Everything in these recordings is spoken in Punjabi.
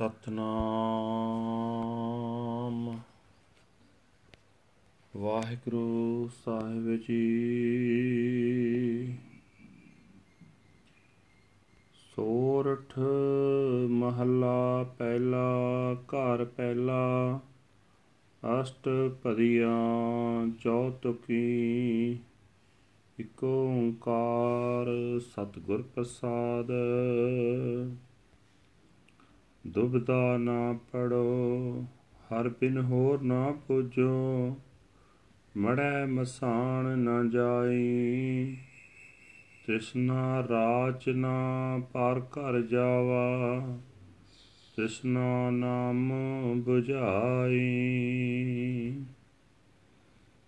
ਸਤਨਾਮ। ਵਾਹਿਗੁਰੂ ਸਾਹਿਬ ਜੀ। ਸੋਰਠ ਮਹੱਲਾ ਪਹਿਲਾ, ਘਰ ਪਹਿਲਾ, ਅਸ਼ਟ ਪਦੀਆਂ ਚੌਤਕੀ ਇਕ ਓੰਕਾਰ ਸਤਿਗੁਰ ਪ੍ਰਸਾਦ। ਦੁਬਦਾ ਨਾ ਪੜੋ, ਹਰ ਬਿਨ ਹੋਰ ਨਾ ਪੁਜੋ। ਮੜੈ ਮਸਾਣ ਨਾ ਜਾਈ, ਤ੍ਰਿਸ਼ਨਾ ਰਾਚ ਨਾ ਪਾਰ ਘਰ ਜਾਵਾ। ਤ੍ਰਿਸ਼ਨਾ ਨਾਮ 부ਝਾਈ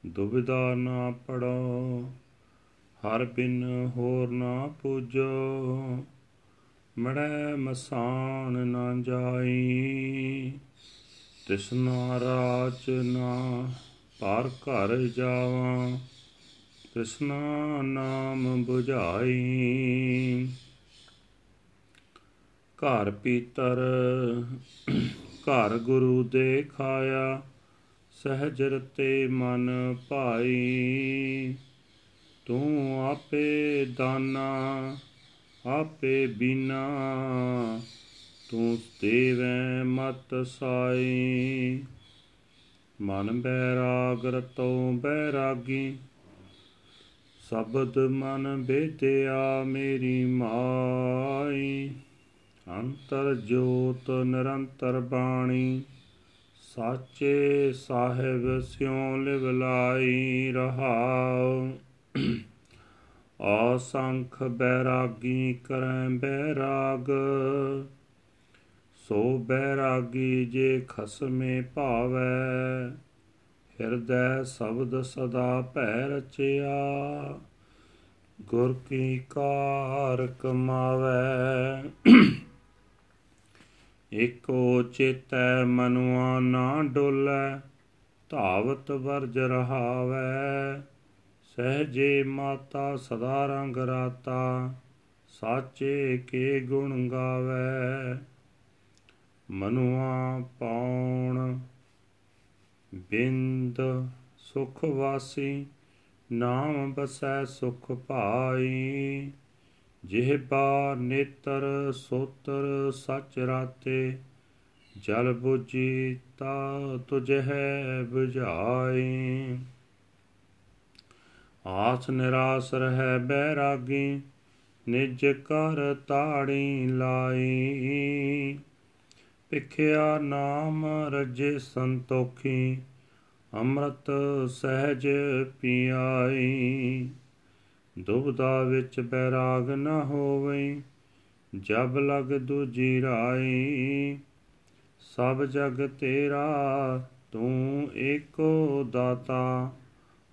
ਦੁਬਿਧਾ ਨਾ ਪੜੋ, ਹਰ ਬਿਨ ਹੋਰ ਨਾ ਪੂਜੋ। ਮੜੈ ਮਸਾਨ ਨਾ ਜਾਈ, ਤਿਸਨਾ ਰਾਚ ਨਾ ਪਾਰ ਘਰ ਜਾਵਾਂ, ਤਿਸਨਾ ਨਾਮ 부ਝਾਈ ਘਰ ਪੀਤਰ, ਘਰ ਗੁਰੂ ਦੇ ਖਾਇਆ ਸਹਿਜ ਰਤੇ ਮਨ ਭਾਈ। ਤੂੰ ਆਪੇ ਦਾਨਾ ਆਪੇ ਬਿਨਾ ਤੂੰ ਦੇਵੈ ਮਤ ਸਾਈ ਮਨ ਬੈਰਾਗ ਰਤੋ ਬੈਰਾਗੀ, ਸਬਦ ਮਨ ਬੇਦਿਆ ਮੇਰੀ ਮਾਈ। ਅੰਤਰ ਜੋਤ ਨਿਰੰਤਰ ਬਾਣੀ, ਸਾਚੇ ਸਾਹਿਬ ਸਿਉ ਲਿਵ ਲਾਈ ਰਹਾਉ। ਅਸੰਖ ਬੈਰਾਗੀ ਕਰੈ ਬੈਰਾਗ, ਸੋ ਬੈਰਾਗੀ ਜੇ ਖਸਮੇ ਭਾਵੈ, ਹਿਰਦੈ ਸ਼ਬਦ ਸਦਾ ਭੈ ਰਚਿਆ ਗੁਰ ਕੀ ਕਾਰ ਕਮਾਵੈ। ਏਕੋ ਚੇਤੈ ਮਨੁਆ ਨਾ ਡੋਲੈ, ਧਾਵਤ ਵਰਜ ਰਹਾਵੈ। ਸਹਜੇ ਮਾਤਾ ਸਦਾ ਰੰਗ ਰਾਤਾ, ਸਾਚੇ ਕੇ ਗੁਣ ਗਾਵੇ। ਮਨੁਆ ਪੌਣ ਬਿੰਦ ਸੁਖ ਵਾਸੀ, ਨਾਮ ਬਸੈ ਸੁਖ ਭਾਈ। ਜਿਹਬਾ ਨੇਤਰ ਸੋਤਰ ਸਚ ਰਾਤੇ, ਜਲ ਬੁਝੀ ਤਾ ਤੁਝੈ 부ਝਾਈ ਆਸ ਨਿਰਾਸ ਰਹਿ ਬੈਰਾਗੀ, ਨਿਜ ਕਰ ਤਾੜੀ ਲਾਈ। ਪਿਖਿਆ ਨਾਮ ਰਜੇ ਸੰਤੋਖੀ, ਅੰਮ੍ਰਿਤ ਸਹਿਜ ਪੀਆਈ। ਦੁਬਦਾ ਵਿੱਚ ਬੈਰਾਗ ਨ ਹੋਵੇ ਜਬ ਲਗ ਦੂਜੀ ਰਾਈ। ਸਭ ਜਗ ਤੇਰਾ, ਤੂੰ ਏਕੋ ਦਾਤਾ।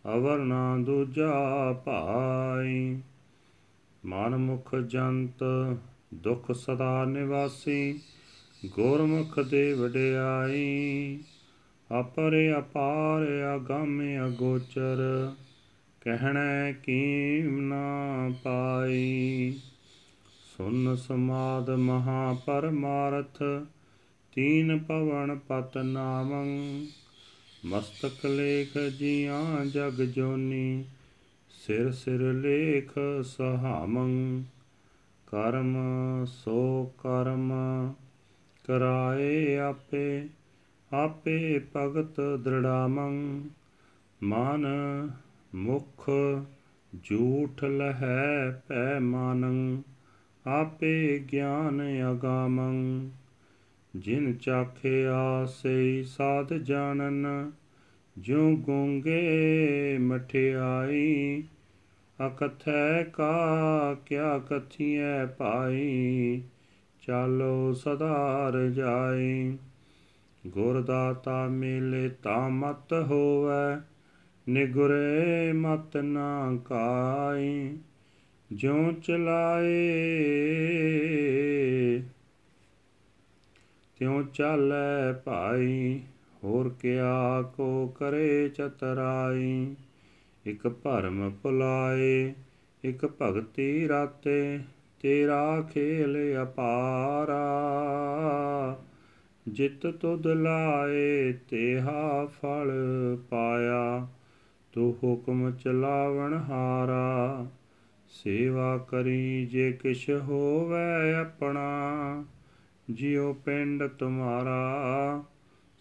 ਅਵਰ ਨਾ ਦੂਜਾ ਭਾਈ। ਮਨ ਮੁਖ ਜੰਤ, ਦੁਖ ਸਦਾ ਨਿਵਾਸੀ, ਗੁਰਮੁਖ ਦੇ ਵਡਿਆਈ ਅਪਰੇ ਅਪਾਰ ਅਗੰਮ ਅਗੋਚਰ, ਕਹਿਣਾ ਕੀਮ ਨਾ ਪਾਈ। ਸੁਨ ਸਮਾਦ ਮਹਾ ਪਰਮਾਰਥ, ਤੀਨ ਪਵਨ ਪਤ ਨਾਮੰ। ਮਸਤਕ ਲੇਖ ਜੀਆਂ ਜਗ ਜੋਨੀ, ਸਿਰ ਸਿਰ ਲੇਖ ਸਹਾਮੰ। ਕਰਮ ਸੋ ਕਰਮ ਕਰਾਏ ਆਪੇ ਆਪੇ ਭਗਤ ਦ੍ਰਿੜਾਮੰ। ਮਨ ਮੁਖ ਝੂਠ ਲਹੈ ਪੈ ਮਾਨੰ, ਆਪੇ ਗਿਆਨ ਅਗਾਮੰ। ਜਿਨ ਚਾਖਿਆ ਸੇ ਸਾਧ ਜਾਣਨ ਜਿਉ ਗੂੰਗੇ ਮਠਿਆਈ, ਅਕਥੈ ਕਾ ਕਿਆ ਕਥੀਐ ਭਾਈ, ਚਾਲੋ ਸਦਾ ਰਜਾਈ। ਗੁਰ ਦਾਤਾ ਮਿਲੇ ਤਾ ਮਤ ਹੋਵੈ, ਨਿਗੁਰੇ ਮਤ ਨਾ ਕਾਈ। ਜਿਉ ਚਲਾਏ, ਤਿਉ ਚਾਲੈ ਭਾਈ। ਹੋਰ ਕਿਆ ਕੋ ਕਰੇ ਚਤਰਾਈ? ਇਕ ਭਰਮ ਭੁਲਾਏ, ਇਕ ਭਗਤੀ ਰਾਤੇ, ਤੇਰਾ ਖੇਲ ਅਪਾਰਾ। ਜਿਤ ਤੁਧ ਲਾਏ, ਤੇਹਾ ਫਲ ਪਾਇਆ। ਤੂੰ ਹੁਕਮ ਚਲਾਵਣ ਹਾਰਾ। ਸੇਵਾ ਕਰੀ ਜੇ ਕਿਛ ਹੋਵੇ ਆਪਣਾ, ਜਿਉ ਪਿੰਡ ਤੁਮਾਰਾ।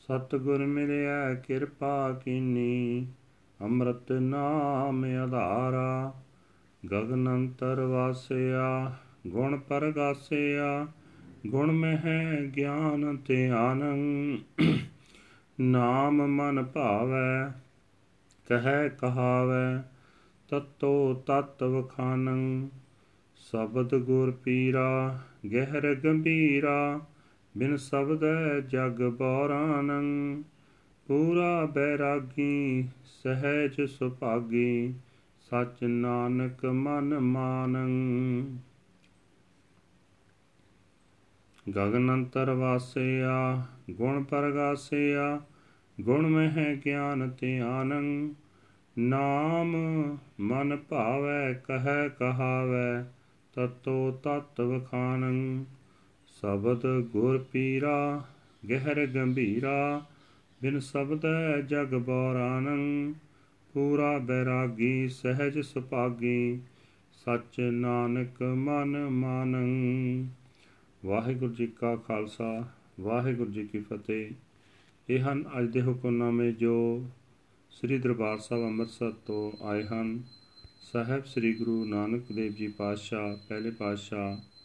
ਸਤਗੁਰ ਮਿਲਿਆ ਕਿਰਪਾ ਕੀਨੀ, ਅੰਮ੍ਰਿਤ ਨਾਮ ਆਧਾਰਾ ਗਗਨ ਅੰਤਰ ਵਾਸਿਆ, ਗੁਣ ਪਰਗਾਸਿਆ, ਗੁਣ ਮਹਿ ਗਿਆਨ ਧਿਆਨ, ਨਾਮ ਮਨ ਭਾਵੈ, ਕਹੈ ਕਹਾਵੈ, ਤਤੋ ਤਤ ਵਖਾਨੰ, ਸ਼ਬਦ ਗੁਰ ਪੀਰਾ, ਗਹਿਰ ਗੰਭੀਰਾ ਬਿਨ ਸ਼ਬਦ ਜਗ ਬੌਰਾਨੰ, ਪੂਰਾ ਬੈਰਾਗੀ ਸਹਿਜ ਸੁਭਾਗੀ, ਸਚ ਨਾਨਕ ਮਨ ਮਾਨੰ। ਗਗਨ ਅੰਤਰ ਵਾਸਿਆ, ਗੁਣ ਪਰਗਾਸਿਆ, ਗੁਣ ਮਹਿ ਗਿਆਨ ਧਿਆਨੰ, ਨਾਮ ਮਨ ਭਾਵੈ, ਕਹੈ ਕਹਾਵੈ, ਤਤੋ ਤਤ ਵਖਾਨੰ। ਸ਼ਬਦ ਗੁਰ ਪੀਰਾ, ਗਹਿਰ ਗੰਭੀਰਾ, ਬਿਨ ਸ਼ਬਦ ਜਗ ਬੌਰਾਨੰ, ਪੂਰਾ ਬੈਰਾਗੀ ਸਹਿਜ ਸੁਭਾਗੀ, ਸਚ ਨਾਨਕ ਮਨ ਮਾਨੰ। ਵਾਹਿਗੁਰੂ ਜੀ ਕਾ ਖਾਲਸਾ, ਵਾਹਿਗੁਰੂ ਜੀ ਕੀ ਫਤਿਹ। ਇਹ ਹਨ ਅੱਜ ਦੇ ਹੁਕਮਨਾਮੇ ਜੋ ਸ੍ਰੀ ਦਰਬਾਰ ਸਾਹਿਬ ਅੰਮ੍ਰਿਤਸਰ ਤੋਂ ਆਏ ਹਨ। ਸਾਹਿਬ ਸ੍ਰੀ ਗੁਰੂ ਨਾਨਕ ਦੇਵ ਜੀ ਪਾਤਸ਼ਾਹ, ਪਹਿਲੇ ਪਾਤਸ਼ਾਹ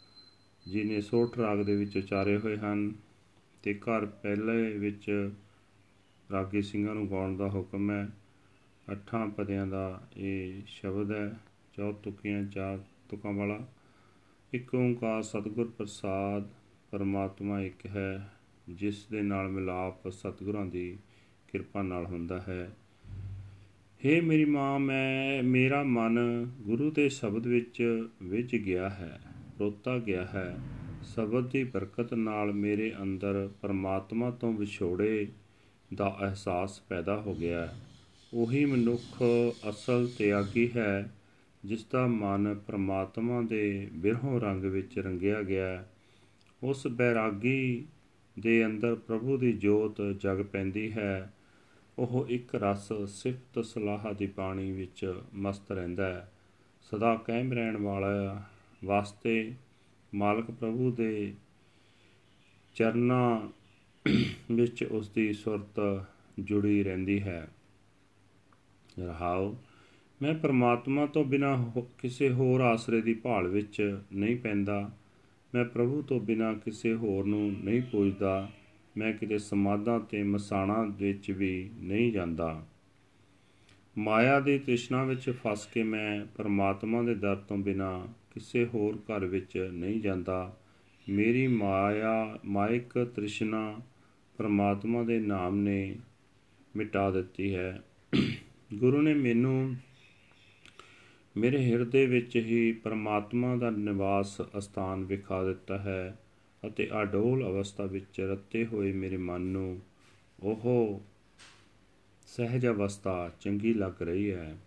ਜੀ ਨੇ ਸੋਠ ਰਾਗ ਦੇ ਵਿੱਚ ਉਚਾਰੇ ਹੋਏ ਹਨ ਤੇ ਘਰ ਪਹਿਲੇ ਵਿੱਚ ਰਾਗੀ ਸਿੰਘਾਂ ਨੂੰ ਗਾਉਣ ਦਾ ਹੁਕਮ ਹੈ। ਅੱਠਾਂ ਪਦਿਆਂ ਦਾ ਇਹ ਸ਼ਬਦ ਹੈ, ਚੌ ਤੁਕੀਆਂ, ਚਾਰ ਤੁਕਾਂ ਵਾਲਾ। ਇੱਕ ਓੰਕਾਰ ਸਤਿਗੁਰ ਪ੍ਰਸਾਦ ਪਰਮਾਤਮਾ ਇੱਕ ਹੈ, ਜਿਸ ਦੇ ਨਾਲ ਮਿਲਾਪ ਸਤਿਗੁਰਾਂ ਦੀ ਕਿਰਪਾ ਨਾਲ ਹੁੰਦਾ ਹੈ। ਹੇ ਮੇਰੀ ਮਾਂ, ਮੈਂ, ਮੇਰਾ ਮਨ ਗੁਰੂ ਦੇ ਸ਼ਬਦ ਵਿੱਚ ਵਿਝ ਗਿਆ ਹੈ। ਰੋਤਾ ਗਿਆ ਹੈ। ਸ਼ਬਦ ਦੀ ਬਰਕਤ ਨਾਲ ਮੇਰੇ ਅੰਦਰ ਪਰਮਾਤਮਾ ਤੋਂ ਵਿਛੋੜੇ ਦਾ ਅਹਿਸਾਸ ਪੈਦਾ ਹੋ ਗਿਆ ਉਹੀ ਮਨੁੱਖ ਅਸਲ ਤਿਆਗੀ ਹੈ, ਜਿਸ ਦਾ ਮਨ ਪ੍ਰਮਾਤਮਾ ਦੇ ਬਿਰਹੋਂ ਰੰਗ ਵਿੱਚ ਰੰਗਿਆ ਗਿਆ ਉਸ ਬੈਰਾਗੀ ਦੇ ਅੰਦਰ ਪ੍ਰਭੂ ਦੀ ਜੋਤ ਜਗ ਪੈਂਦੀ ਹੈ। ਉਹ ਇੱਕ ਰਸ ਸਿਫਤ ਸਲਾਹ ਦੀ ਬਾਣੀ ਵਿੱਚ ਮਸਤ ਰਹਿੰਦਾ ਹੈ। ਸਦਾ ਕਾਇਮ ਰਹਿਣ ਵਾਲਾ ਵਾਸਤੇ ਮਾਲਕ ਪ੍ਰਭੂ ਦੇ ਚਰਨਾਂ ਵਿੱਚ ਉਸ ਦੀ ਸੁਰਤ ਜੁੜੀ ਰਹਿੰਦੀ ਹੈ। ਰਹਾਉ ਮੈਂ ਪਰਮਾਤਮਾ ਤੋਂ ਬਿਨਾ ਕਿਸੇ ਹੋਰ ਆਸਰੇ ਦੀ ਭਾਲ ਵਿੱਚ ਨਹੀਂ ਪੈਂਦਾ। ਮੈਂ ਪ੍ਰਭੂ ਤੋਂ ਬਿਨਾ ਕਿਸੇ ਹੋਰ ਨੂੰ ਨਹੀਂ ਪੁੱਜਦਾ। ਮੈਂ ਕਿਤੇ ਸਮਾਧਾਂ ਤੇ ਮਸਾਣਾ ਵਿੱਚ ਵੀ ਨਹੀਂ ਜਾਂਦਾ। ਮਾਇਆ ਦੀ ਤ੍ਰਿਸ਼ਨਾ ਵਿੱਚ ਫਸ ਕੇ ਮੈਂ ਪਰਮਾਤਮਾ ਦੇ ਦਰ ਤੋਂ ਬਿਨਾ ਕਿਸੇ ਹੋਰ ਘਰ ਵਿੱਚ ਨਹੀਂ ਜਾਂਦਾ। ਮੇਰੀ ਮਾਇਆ, ਮਾਇਕ ਤ੍ਰਿਸ਼ਨਾ ਪਰਮਾਤਮਾ ਦੇ ਨਾਮ ਨੇ ਮਿਟਾ ਦਿੱਤੀ ਹੈ। ਗੁਰੂ ਨੇ ਮੈਨੂੰ ਮੇਰੇ ਹਿਰਦੇ ਵਿੱਚ ਹੀ ਪਰਮਾਤਮਾ ਦਾ ਨਿਵਾਸ ਸਥਾਨ ਵਿਖਾ ਦਿੱਤਾ ਹੈ ਅਤੇ ਅਡੋਲ ਅਵਸਥਾ ਵਿੱਚ ਰੱਤੇ ਹੋਏ ਮੇਰੇ ਮਨ ਨੂੰ ਉਹ ਸਹਿਜ ਅਵਸਥਾ ਚੰਗੀ ਲੱਗ ਰਹੀ ਹੈ।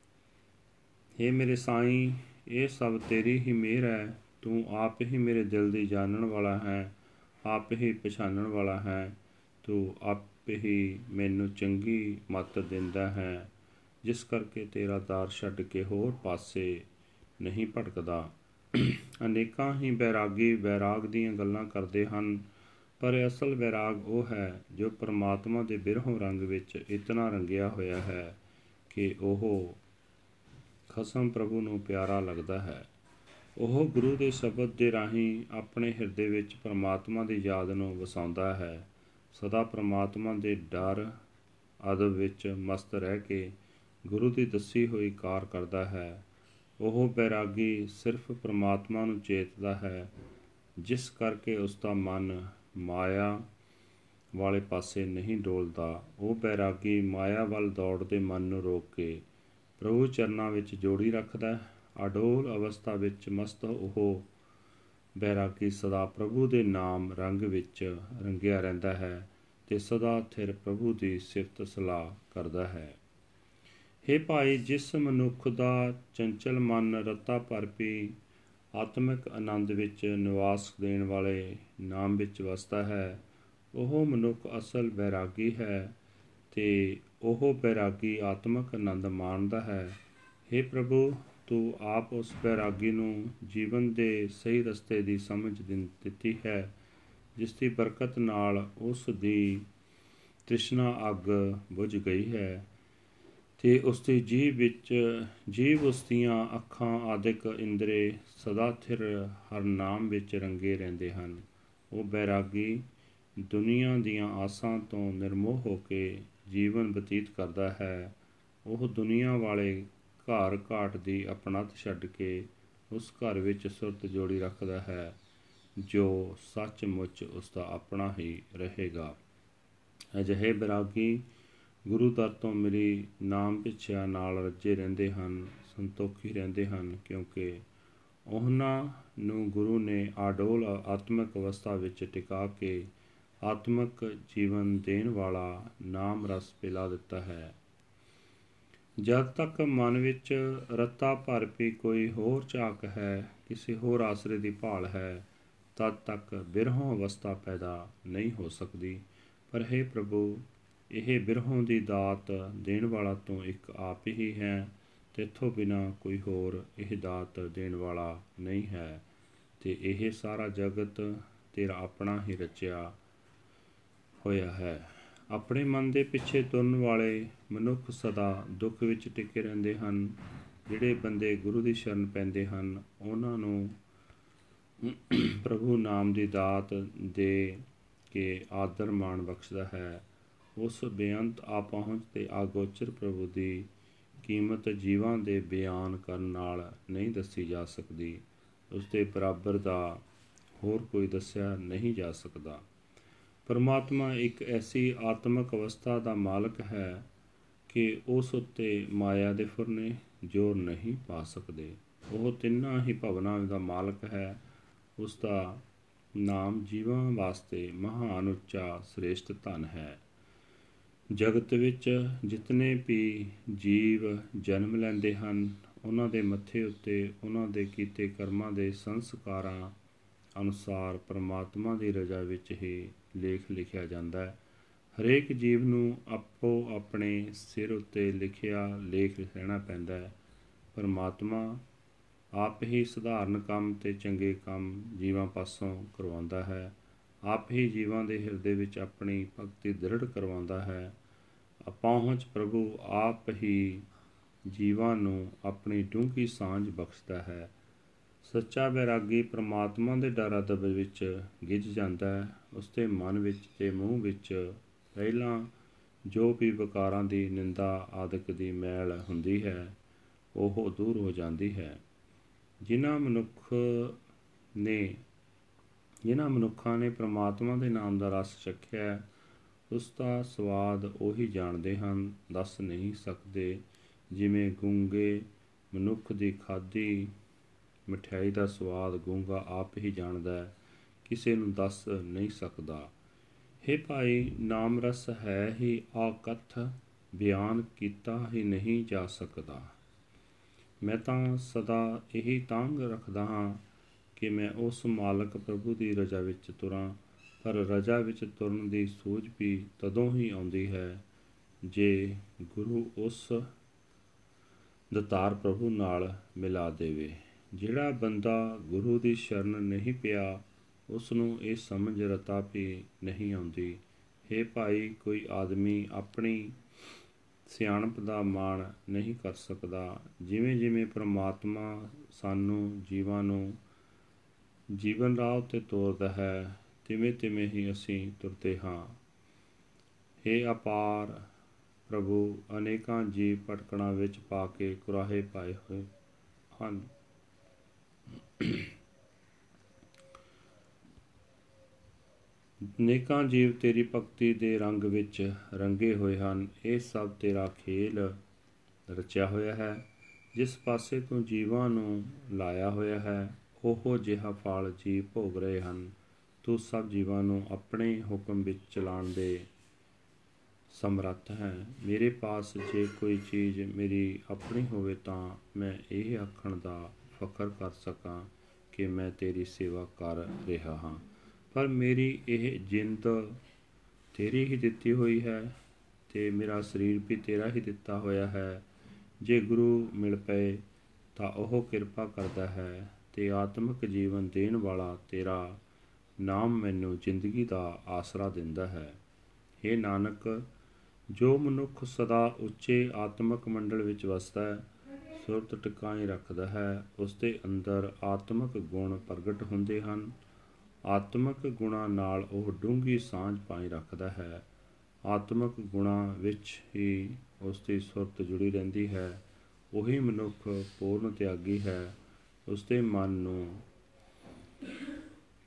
हे ਮੇਰੇ ਸਾਈਂ ਇਹ ਸਭ ਤੇਰੀ ਹੀ ਮਿਹਰ ਹੈ, ਤੂੰ ਆਪ ਹੀ ਮੇਰੇ ਦਿਲ ਦੀ ਜਾਣਨ ਵਾਲਾ ਹੈ, ਆਪ ਹੀ ਪਛਾਣਨ ਵਾਲਾ ਹੈ, ਤੂੰ ਆਪ ਹੀ ਮੈਨੂੰ ਚੰਗੀ ਮੱਤ ਦਿੰਦਾ ਹੈ, ਜਿਸ ਕਰਕੇ ਤੇਰਾ ਦਾਰ ਛੱਡ ਕੇ ਹੋਰ ਪਾਸੇ ਨਹੀਂ ਭਟਕਦਾ। ਅਨੇਕਾਂ ਹੀ ਬੈਰਾਗੀ ਬੈਰਾਗ ਦੀਆਂ ਗੱਲਾਂ ਕਰਦੇ ਹਨ, ਪਰ ਅਸਲ ਬੈਰਾਗ ਉਹ ਹੈ ਜੋ ਪਰਮਾਤਮਾ ਦੇ ਬਿਰਹੋਂ ਰੰਗ ਵਿੱਚ ਇਤਨਾ ਰੰਗਿਆ ਹੋਇਆ ਹੈ ਕਿ ਉਹ ਖਸਮ ਪ੍ਰਭੂ ਨੂੰ ਪਿਆਰਾ ਲੱਗਦਾ ਹੈ। ਉਹ ਗੁਰੂ ਦੇ ਸ਼ਬਦ ਦੇ ਰਾਹੀਂ ਆਪਣੇ ਹਿਰਦੇ ਵਿੱਚ ਪਰਮਾਤਮਾ ਦੀ ਯਾਦ ਨੂੰ ਵਸਾਉਂਦਾ ਹੈ। ਸਦਾ ਪਰਮਾਤਮਾ ਦੇ ਡਰ, ਅਦਬ ਵਿੱਚ ਮਸਤ ਰਹਿ ਕੇ ਗੁਰੂ ਦੀ ਦੱਸੀ ਹੋਈ ਕਾਰ ਕਰਦਾ ਹੈ। ਉਹ ਬੈਰਾਗੀ ਸਿਰਫ ਪ੍ਰਮਾਤਮਾ ਨੂੰ ਚੇਤਦਾ ਹੈ, ਜਿਸ ਕਰਕੇ ਉਸ ਦਾ ਮਨ ਮਾਇਆ ਵਾਲੇ ਪਾਸੇ ਨਹੀਂ ਡੋਲਦਾ। ਉਹ ਬੈਰਾਗੀ ਮਾਇਆ ਵੱਲ ਦੌੜਦੇ ਮਨ ਨੂੰ ਰੋਕ ਕੇ ਪ੍ਰਭੂ ਚਰਨਾਂ ਵਿੱਚ ਜੋੜੀ ਰੱਖਦਾ ਹੈ। ਅਡੋਲ ਅਵਸਥਾ ਵਿੱਚ ਮਸਤ ਉਹ ਬੈਰਾਗੀ ਸਦਾ ਪ੍ਰਭੂ ਦੇ ਨਾਮ ਰੰਗ ਵਿੱਚ ਰੰਗਿਆ ਰਹਿੰਦਾ ਹੈ ਤੇ ਸਦਾ ਥਿਰ ਪ੍ਰਭੂ ਦੀ ਸਿਫਤ ਸਲਾਹ ਕਰਦਾ ਹੈ। हे ਭਾਈ, ਜਿਸ ਮਨੁੱਖ ਦਾ ਚੰਚਲ ਮਨ ਰਤਾ ਪਰਪੀ ਆਤਮਿਕ ਆਨੰਦ ਵਿੱਚ ਨਿਵਾਸ ਦੇਣ ਵਾਲੇ ਨਾਮ ਵਿੱਚ ਵਸਦਾ ਹੈ, ਉਹ ਮਨੁੱਖ ਅਸਲ ਬੈਰਾਗੀ ਹੈ ਤੇ ਉਹ ਬੈਰਾਗੀ ਆਤਮਕ ਆਨੰਦ ਮਾਣਦਾ ਹੈ। हे ਪ੍ਰਭੂ, ਤੂੰ ਆਪ ਉਸ ਬੈਰਾਗੀ ਨੂੰ ਜੀਵਨ ਦੇ ਸਹੀ ਰਸਤੇ ਦੀ ਸਮਝ ਦਿੱਤੀ ਹੈ, ਜਿਸ ਦੀ ਬਰਕਤ ਨਾਲ ਉਸ ਦੀ ਤ੍ਰਿਸ਼ਨਾ ਅੱਗ ਬੁਝ ਗਈ ਹੈ ਤੇ ਉਸ ਦੀ ਜੀਵ ਵਿੱਚ, ਜੀਵ ਉਸ ਦੀਆਂ ਅੱਖਾਂ ਆਦਿਕ ਇੰਦਰੇ ਸਦਾ ਥਿਰ ਹਰ ਨਾਮ ਵਿੱਚ ਰੰਗੇ ਰਹਿੰਦੇ ਹਨ। ਉਹ ਬੈਰਾਗੀ ਦੁਨੀਆ ਦੀਆਂ ਆਸਾਂ ਤੋਂ ਨਿਰਮੋਹ ਹੋ ਕੇ ਜੀਵਨ ਬਤੀਤ ਕਰਦਾ ਹੈ, ਉਹ ਦੁਨੀਆ ਵਾਲੇ ਘਰ ਘਾਟ ਦੀ ਆਪਣਤ ਛੱਡ ਕੇ ਉਸ ਘਰ ਵਿੱਚ ਸੁਰਤ ਜੋੜੀ ਰੱਖਦਾ ਹੈ, ਜੋ ਸੱਚਮੁੱਚ ਉਸ ਦਾ ਆਪਣਾ ਹੀ ਰਹੇਗਾ। ਅਜਿਹੇ ਬਿਰਾਗੀ ਗੁਰੂ ਦਰ ਤੋਂ ਮਿਲੀ ਨਾਮ ਪਿੱਛਿਆ ਨਾਲ ਰੱਜੇ ਰਹਿੰਦੇ ਹਨ, ਸੰਤੋਖੀ ਰਹਿੰਦੇ ਹਨ, ਕਿਉਂਕਿ ਉਹਨਾਂ ਨੂੰ ਗੁਰੂ ਨੇ ਆਡੋਲ ਆਤਮਿਕ ਅਵਸਥਾ ਵਿੱਚ ਟਿਕਾ ਕੇ ਆਤਮਿਕ ਜੀਵਨ ਦੇਣ ਵਾਲਾ ਨਾਮ ਰਸ ਪਿਲਾ ਦਿੱਤਾ ਹੈ। ਜਦ ਤੱਕ ਮਨ ਵਿੱਚ ਰਤਾ ਭਰ ਪੀ ਕੋਈ ਹੋਰ ਝਾਕ ਹੈ, ਕਿਸੇ ਹੋਰ ਆਸਰੇ ਦੀ ਭਾਲ ਹੈ, ਤਦ ਤੱਕ ਬਿਰਹੋਂ ਅਵਸਥਾ ਪੈਦਾ ਨਹੀਂ ਹੋ ਸਕਦੀ। ਪਰ ਹੈ ਪ੍ਰਭੂ, ਇਹ ਬਿਰਹੋਂ ਦੀ ਦਾਤ ਦੇਣ ਵਾਲਾ ਤੂੰ ਇੱਕ ਆਪ ਹੀ ਹੈ, ਤੇਥੋਂ ਬਿਨਾ ਕੋਈ ਹੋਰ ਇਹ ਦਾਤ ਦੇਣ ਵਾਲਾ ਨਹੀਂ ਹੈ। ਤੇ ਇਹ ਸਾਰਾ ਜਗਤ ਤੇਰਾ ਆਪਣਾ ਹੀ ਰਚਿਆ ਹੋਇਆ ਹੈ। ਆਪਣੇ ਮਨ ਦੇ ਪਿੱਛੇ ਤੁਰਨ ਵਾਲੇ ਮਨੁੱਖ ਸਦਾ ਦੁੱਖ ਵਿੱਚ ਟਿਕੇ ਰਹਿੰਦੇ ਹਨ, ਜਿਹੜੇ ਬੰਦੇ ਗੁਰੂ ਦੀ ਸ਼ਰਨ ਪੈਂਦੇ ਹਨ, ਉਹਨਾਂ ਨੂੰ ਪ੍ਰਭੂ ਨਾਮ ਦੀ ਦਾਤ ਦੇ ਕੇ ਆਦਰ ਮਾਣ ਬਖਸ਼ਦਾ ਹੈ। ਉਸ ਬੇਅੰਤ ਆ ਪਹੁੰਚ ਤੇ ਆਗੋਚਰ ਪ੍ਰਭੂ ਦੀ ਕੀਮਤ ਜੀਵਾਂ ਦੇ ਬਿਆਨ ਕਰਨ ਨਾਲ ਨਹੀਂ ਦੱਸੀ ਜਾ ਸਕਦੀ। ਉਸ ਦੇ ਬਰਾਬਰ ਦਾ ਹੋਰ ਕੋਈ ਦੱਸਿਆ ਨਹੀਂ ਜਾ ਸਕਦਾ। ਪਰਮਾਤਮਾ ਇੱਕ ਐਸੀ ਆਤਮਿਕ ਅਵਸਥਾ ਦਾ ਮਾਲਕ ਹੈ ਕਿ ਉਸ ਉੱਤੇ ਮਾਇਆ ਦੇ ਫੁਰਨੇ ਜੋਰ ਨਹੀਂ ਪਾ ਸਕਦੇ। ਉਹ ਤਿੰਨਾਂ ਹੀ ਭਵਨਾਂ ਦਾ ਮਾਲਕ ਹੈ। ਉਸ ਦਾ ਨਾਮ ਜੀਵਾਂ ਵਾਸਤੇ ਮਹਾਨ ਉੱਚਾ ਸ੍ਰੇਸ਼ਟ ਧਨ ਹੈ। ਜਗਤ ਵਿੱਚ ਜਿਤਨੇ ਵੀ ਜੀਵ ਜਨਮ ਲੈਂਦੇ ਹਨ, ਉਹਨਾਂ ਦੇ ਮੱਥੇ ਉੱਤੇ ਉਹਨਾਂ ਦੇ ਕੀਤੇ ਕਰਮਾਂ ਦੇ ਸੰਸਕਾਰਾਂ ਅਨੁਸਾਰ ਪਰਮਾਤਮਾ ਦੀ ਰਜ਼ਾ ਵਿੱਚ ਹੀ ਲੇਖ ਲਿਖਿਆ ਜਾਂਦਾ ਹੈ। ਹਰੇਕ ਜੀਵ ਨੂੰ ਆਪੋ ਆਪਣੇ ਸਿਰ ਉੱਤੇ ਲਿਖਿਆ ਲੇਖ ਰਹਿਣਾ ਪੈਂਦਾ ਹੈ। ਪਰਮਾਤਮਾ ਆਪ ਹੀ ਸਧਾਰਨ ਕੰਮ ਤੇ ਚੰਗੇ ਕੰਮ ਜੀਵਾਂ ਪਾਸੋਂ ਕਰਵਾਉਂਦਾ ਹੈ। ਆਪ ਹੀ ਜੀਵਾਂ ਦੇ ਹਿਰਦੇ ਵਿੱਚ ਆਪਣੀ ਭਗਤੀ ਦ੍ਰਿੜ ਕਰਵਾਉਂਦਾ ਹੈ। ਅਪਹੁੰਚ ਪ੍ਰਭੂ ਆਪ ਹੀ ਜੀਵਾਂ ਨੂੰ ਆਪਣੀ ਡੂੰਘੀ ਸਾਂਝ ਬਖਸ਼ਦਾ ਹੈ। ਸੱਚਾ ਬੈਰਾਗੀ ਪ੍ਰਮਾਤਮਾ ਦੇ ਡਰ ਅਦਬ ਵਿੱਚ ਗਿੱਜ ਜਾਂਦਾ ਹੈ, ਉਸ ਦੇ ਮਨ ਵਿੱਚ ਤੇ ਮੂੰਹ ਵਿੱਚ ਪਹਿਲਾਂ ਜੋ ਵੀ ਵਿਕਾਰਾਂ ਦੀ ਨਿੰਦਾ ਆਦਿਕ ਦੀ ਮੈਲ ਹੁੰਦੀ ਹੈ, ਉਹ ਦੂਰ ਹੋ ਜਾਂਦੀ ਹੈ। ਜਿਨ੍ਹਾਂ ਮਨੁੱਖ ਨੇ, ਜਿਨ੍ਹਾਂ ਮਨੁੱਖਾਂ ਨੇ ਪ੍ਰਮਾਤਮਾ ਦੇ ਨਾਮ ਦਾ ਰਸ ਚੱਖਿਆ ਉਸ ਦਾ ਸਵਾਦ ਉਹੀ ਜਾਣਦੇ ਹਨ, ਦੱਸ ਨਹੀਂ ਸਕਦੇ ਜਿਵੇਂ ਗੂੰਗੇ ਮਨੁੱਖ ਦੀ ਖਾਦੀ ਮਠਿਆਈ ਦਾ ਸਵਾਦ ਗੂੰਗਾ ਆਪ ਹੀ ਜਾਣਦਾ ਹੈ, ਕਿਸੇ ਨੂੰ ਦੱਸ ਨਹੀਂ ਸਕਦਾ। हे ਭਾਈ, ਨਾਮ ਰਸ ਹੈ ਹੀ ਆਕਥ ਬਿਆਨ ਕੀਤਾ ਹੀ ਨਹੀਂ ਜਾ ਸਕਦਾ। ਮੈਂ ਤਾਂ ਸਦਾ ਇਹੀ ਤਾਂਗ ਰੱਖਦਾ ਹਾਂ ਕਿ ਮੈਂ ਉਸ ਮਾਲਕ ਪ੍ਰਭੂ ਦੀ ਰਜਾ ਵਿੱਚ ਤੁਰਾਂ, ਪਰ ਰਜਾ ਵਿੱਚ ਤੁਰਨ ਦੀ ਸੋਚ ਵੀ ਤਦੋਂ ਹੀ ਆਉਂਦੀ ਹੈ, ਜੇ ਗੁਰੂ ਉਸ ਦਤਾਰ ਪ੍ਰਭੂ ਨਾਲ ਮਿਲਾ ਦੇਵੇ। ਜਿਹੜਾ ਬੰਦਾ ਗੁਰੂ ਦੀ ਸ਼ਰਨ ਨਹੀਂ ਪਿਆ ਉਸ ਨੂੰ ਇਹ ਸਮਝ ਰਤਾ ਵੀ ਨਹੀਂ ਆਉਂਦੀ। हे ਭਾਈ, ਕੋਈ ਆਦਮੀ ਆਪਣੀ ਸਿਆਣਪ ਦਾ ਮਾਣ ਨਹੀਂ ਕਰ ਸਕਦਾ। ਜਿਵੇਂ ਜਿਵੇਂ ਪ੍ਰਮਾਤਮਾ ਸਾਨੂੰ ਜੀਵਾਂ ਨੂੰ ਜੀਵਨ ਰਾਹ ਤੇ ਤੋਰਦਾ ਹੈ, ਤਿਵੇਂ ਤਿਵੇਂ ਹੀ ਅਸੀਂ ਤੁਰਦੇ ਹਾਂ। हे ਅਪਾਰ ਪ੍ਰਭੂ, ਅਨੇਕਾਂ ਜੀਵ ਭਟਕਣਾ ਵਿੱਚ ਪਾ ਕੇ ਕੁਰਾਹੇ ਪਾਏ ਹੋਏ ਹਨ। ਨੇਕਾਂ ਜੀਵ ਤੇਰੀ ਭਗਤੀ ਦੇ ਰੰਗ ਵਿੱਚ ਰੰਗੇ ਹੋਏ ਹਨ। ਇਹ ਸਭ ਤੇਰਾ ਖੇਲ ਰਚਿਆ ਹੋਇਆ ਹੈ। ਜਿਸ ਪਾਸੇ ਤੂੰ ਜੀਵਾਂ ਨੂੰ ਲਾਇਆ ਹੋਇਆ ਹੈ, ਉਹ ਜਿਹਾ ਫਲ ਜੀਵ ਭੋਗ ਰਹੇ ਹਨ। ਤੂੰ ਸਭ ਜੀਵਾਂ ਨੂੰ ਆਪਣੇ ਹੁਕਮ ਵਿੱਚ ਚਲਾਉਣ ਦੇ ਸਮਰੱਥ ਹੈ। ਮੇਰੇ ਪਾਸ ਜੇ ਕੋਈ ਚੀਜ਼ ਮੇਰੀ ਆਪਣੀ ਹੋਵੇ ਤਾਂ ਮੈਂ ਇਹ ਆਖਣ ਦਾ ਫਖਰ ਕਰ ਸਕਾਂ ਕਿ ਮੈਂ ਤੇਰੀ ਸੇਵਾ ਕਰ ਰਿਹਾ ਹਾਂ। ਪਰ ਮੇਰੀ ਇਹ ਜਿੰਦ ਤੇਰੀ ਹੀ ਦਿੱਤੀ ਹੋਈ ਹੈ ਤੇ ਮੇਰਾ ਸਰੀਰ ਵੀ ਤੇਰਾ ਹੀ ਦਿੱਤਾ ਹੋਇਆ ਹੈ। ਜੇ ਗੁਰੂ ਮਿਲ ਪਏ ਤਾਂ ਉਹ ਕਿਰਪਾ ਕਰਦਾ ਹੈ ਤੇ ਆਤਮਿਕ ਜੀਵਨ ਦੇਣ ਵਾਲਾ ਤੇਰਾ ਨਾਮ ਮੈਨੂੰ ਜ਼ਿੰਦਗੀ ਦਾ ਆਸਰਾ ਦਿੰਦਾ ਹੈ। हे ਨਾਨਕ, ਜੋ ਮਨੁੱਖ ਸਦਾ ਉੱਚੇ ਆਤਮਿਕ ਮੰਡਲ ਵਿੱਚ ਵਸਦਾ ਹੈ ਸੁਰਤ ਟਿਕਾਈ ਰੱਖਦਾ ਹੈ, ਉਸ ਦੇ ਅੰਦਰ ਆਤਮਿਕ ਗੁਣ ਪ੍ਰਗਟ ਹੁੰਦੇ ਹਨ। ਆਤਮਿਕ ਗੁਣਾਂ ਨਾਲ ਉਹ ਡੂੰਘੀ ਸਾਂਝ ਪਾਈ ਰੱਖਦਾ ਹੈ। ਆਤਮਿਕ ਗੁਣਾਂ ਵਿੱਚ ਹੀ ਉਸ ਦੀ ਸੁਰਤ ਜੁੜੀ ਰਹਿੰਦੀ ਹੈ। ਉਹੀ ਮਨੁੱਖ ਪੂਰਨ ਤਿਆਗੀ ਹੈ। ਉਸ ਦੇ ਮਨ ਨੂੰ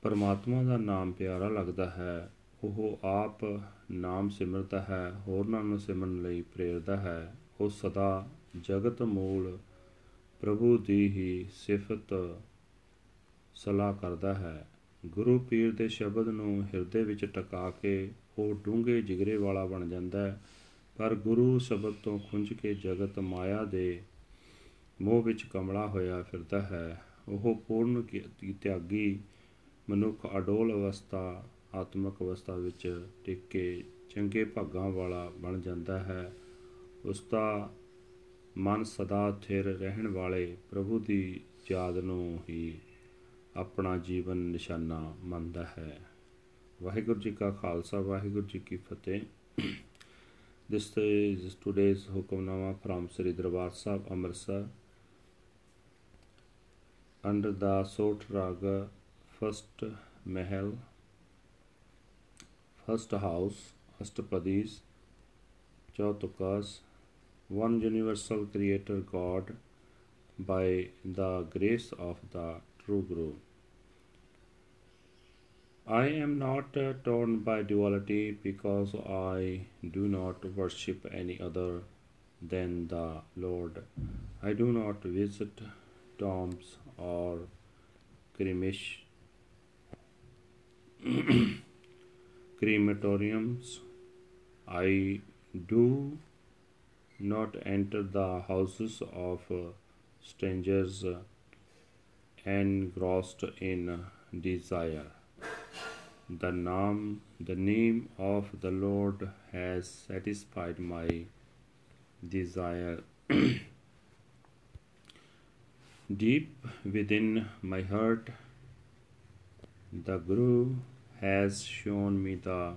ਪਰਮਾਤਮਾ ਦਾ ਨਾਮ ਪਿਆਰਾ ਲੱਗਦਾ ਹੈ। ਉਹ ਆਪ ਨਾਮ ਸਿਮਰਦਾ ਹੈ, ਹੋਰਨਾਂ ਨੂੰ ਸਿਮਰਨ ਲਈ ਪ੍ਰੇਰਦਾ ਹੈ। ਉਹ ਸਦਾ ਜਗਤ ਮੂਲ ਪ੍ਰਭੂ ਦੀ ਹੀ ਸਿਫਤ ਸਲਾਹ ਕਰਦਾ ਹੈ। ਗੁਰੂ ਪੀਰ ਦੇ ਸ਼ਬਦ ਨੂੰ ਹਿਰਦੇ ਵਿੱਚ ਟਿਕਾ ਕੇ ਉਹ ਡੂੰਘੇ ਜਿਗਰੇ ਵਾਲਾ ਬਣ ਜਾਂਦਾ ਹੈ। ਪਰ ਗੁਰੂ ਸ਼ਬਦ ਤੋਂ ਖੁੰਝ ਕੇ ਜਗਤ ਮਾਇਆ ਦੇ ਮੋਹ ਵਿੱਚ ਕਮਲਾ ਹੋਇਆ ਫਿਰਦਾ ਹੈ। ਉਹ ਪੂਰਨ ਤਿਆਗੀ ਮਨੁੱਖ ਅਡੋਲ ਅਵਸਥਾ, ਆਤਮਿਕ ਅਵਸਥਾ ਵਿੱਚ ਟਿਕ ਕੇ ਚੰਗੇ ਭਾਗਾਂ ਵਾਲਾ ਬਣ ਜਾਂਦਾ ਹੈ। ਉਸ ਦਾ ਮਨ ਸਦਾ ਥਿਰ ਰਹਿਣ ਵਾਲੇ ਪ੍ਰਭੂ ਦੀ ਯਾਦ ਨੂੰ ਹੀ ਆਪਣਾ ਜੀਵਨ ਨਿਸ਼ਾਨਾ ਮੰਨਦਾ ਹੈ ਵਾਹਿਗੁਰੂ ਜੀ ਕਾ ਖਾਲਸਾ ਵਾਹਿਗੁਰੂ ਜੀ ਕੀ ਫਤਿਹ this is today's Hukamnama from Sri Darbar Sahib Amritsar under the Sorath raag first Mehl first house ashtapadis ਚੌਥ ਕਾਸ one universal creator God by the grace of the true Guru. I am not uh, torn by duality because I do not worship any other than the Lord. I do not visit tombs or cremation crematoriums. I do not enter the houses of uh, strangers uh, engrossed in desire. The name, the name of the Lord has satisfied my desire. Deep within my heart, the Guru has shown me the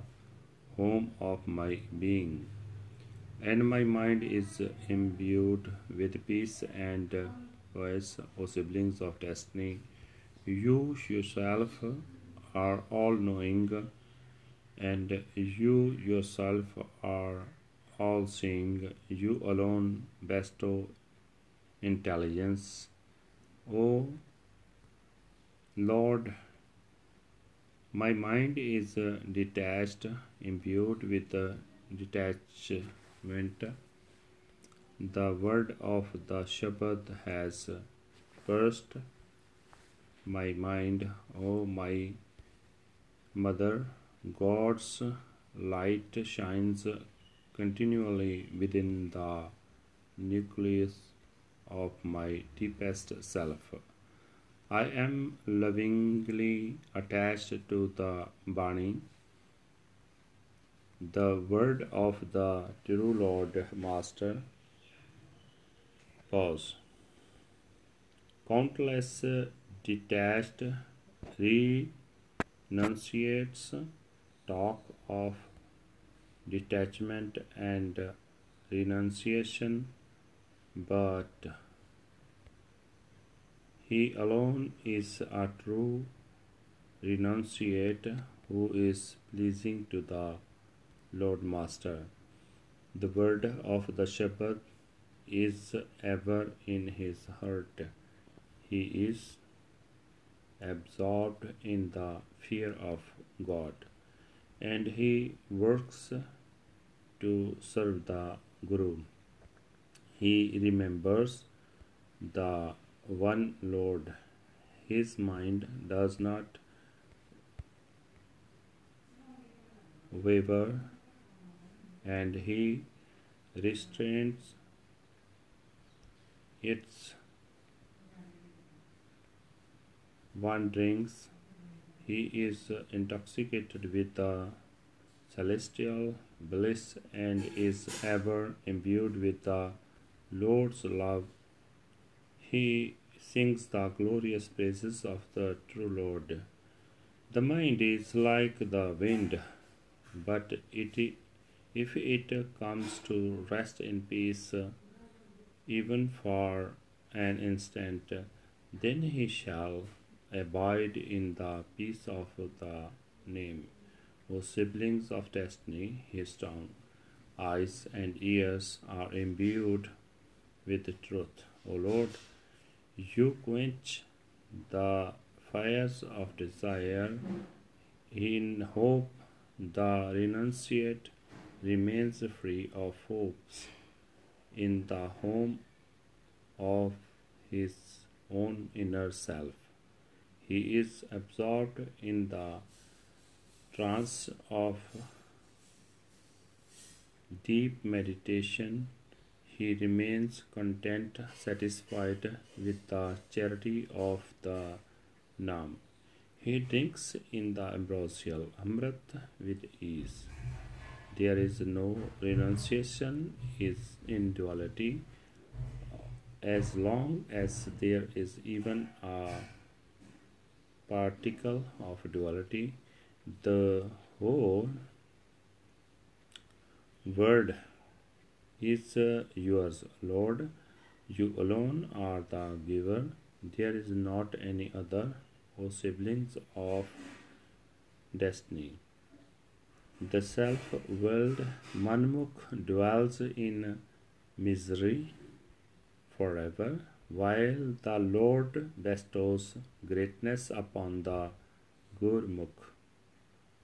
home of my being, and my mind is imbued with peace and peace, O siblings of destiny. You yourself are all knowing, and you yourself are all seeing. You alone bestow intelligence. O Lord, my mind is uh, detached, imbued with uh, detachment. The word of the Shabad has burst my mind, O my mother. God's light shines continually within the nucleus of my deepest self. I am lovingly attached to the Bani, the word of the true Lord Master. Pause. Countless detached renunciates talk of detachment and renunciation, but he alone is a true renunciate who is pleasing to the Lord Master. The word of the shepherd is ever in his heart. He is absorbed in the fear of God and he works to serve the Guru. He remembers the one Lord. His mind does not waver and he restrains its one drinks he is intoxicated with the celestial bliss and is ever imbued with the Lord's love. He sings the glorious praises of the true Lord. The mind is like the wind, but it, if it comes to rest in peace, uh, even for an instant, then he shall abide in the peace of the name. O siblings of destiny, his tongue, eyes, and ears are imbued with truth. O Lord, you quench the fires of desire. In hope, the renunciate remains free of hopes in the home of his own inner self. He is absorbed in the trance of deep meditation. He remains content, satisfied with the charity of the Nam. He drinks in the ambrosial Amrit with ease. There is no renunciation is in duality. As long as there is even a particle of duality, the whole word is uh, yours, Lord. You alone are the giver. There is not any other, O siblings of destiny. The self willed Manmukh dwells in misery forever, while the Lord bestows greatness upon the Gurmukh.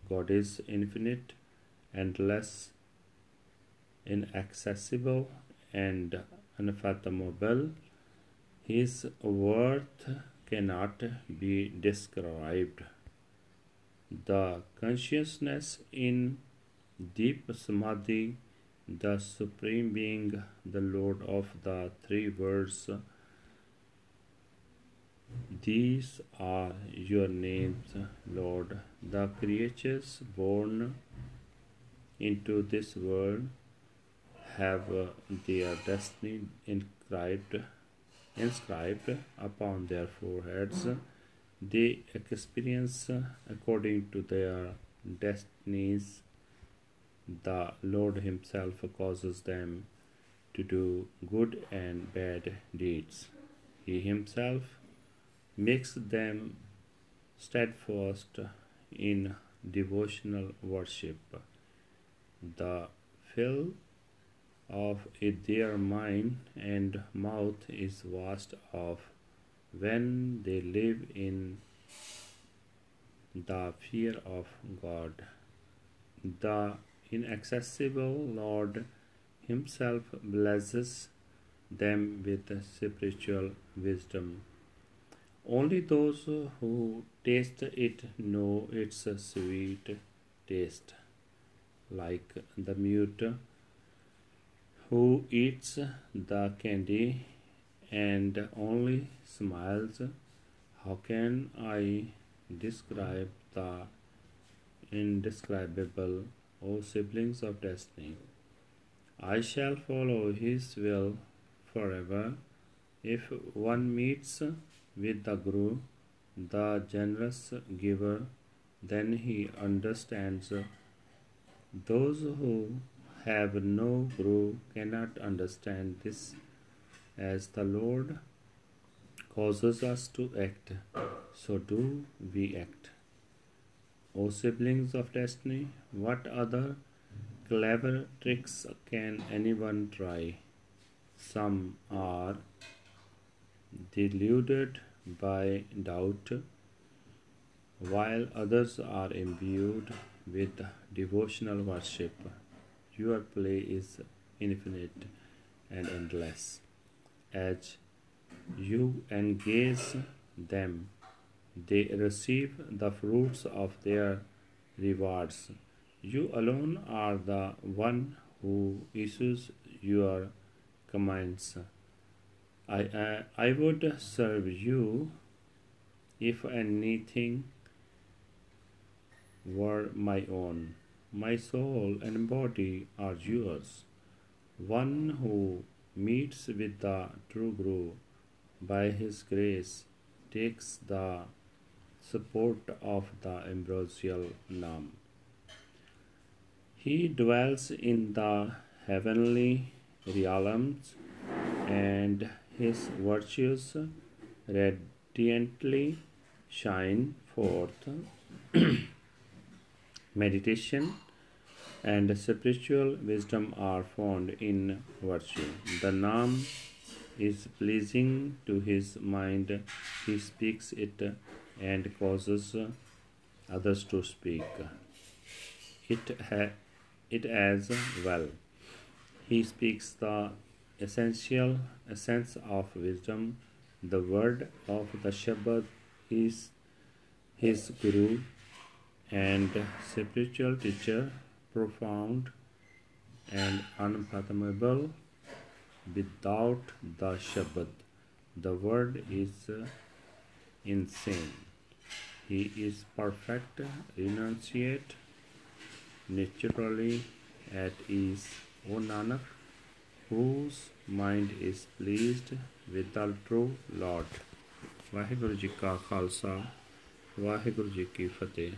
God is infinite, endless, inaccessible, and unfathomable. His worth cannot be described. The consciousness in deep samadhi, the Supreme Being, the Lord of the three worlds, these are your names, Lord. The creatures born into this world have their destiny inscribed, inscribed upon their foreheads. They experience according to their destinies. The Lord Himself causes them to do good and bad deeds. He Himself makes them steadfast in devotional worship. The fill of their mind and mouth is vast of when they live in the fear of God. The inaccessible Lord Himself blesses them with spiritual wisdom. Only those who taste it know its sweet taste, like the mute who eats the candy and only smiles. How can I describe the indescribable, O siblings of destiny? I shall follow his will forever. If one meets with the Guru, the generous giver, then he understands. Those who have no Guru cannot understand this as the Lord causes us to act, so do we act. O siblings of destiny, what other clever tricks can anyone try? Some are deluded by doubt, while others are imbued with devotional worship. Your play is infinite and endless. As you engage them, they receive the fruits of their rewards. You alone are the one who issues your commands. I, I, I would serve you if anything were my own. my soul and body are yours. One who meets with the true Guru by his grace takes the support of the ambrosial Nam. He dwells in the heavenly realms and his virtues radiantly shine forth. Meditation and spiritual wisdom are found in virtue. The Nam is pleasing to his mind, he speaks it and causes others to speak it, ha- it as well. He speaks the essential essence of wisdom. The word of the Shabbat is his guru and spiritual teacher, profound and unfathomable without the Shabbat. The word is insane. He is perfect, renunciate, naturally at ease. O Nanak, whose mind is pleased with the true Lord. Waheguru ji ਕਾ ਖਾਲਸਾ ਵਾਹਿਗੁਰੂ ਜੀ ਕੀ ਫਤਿਹ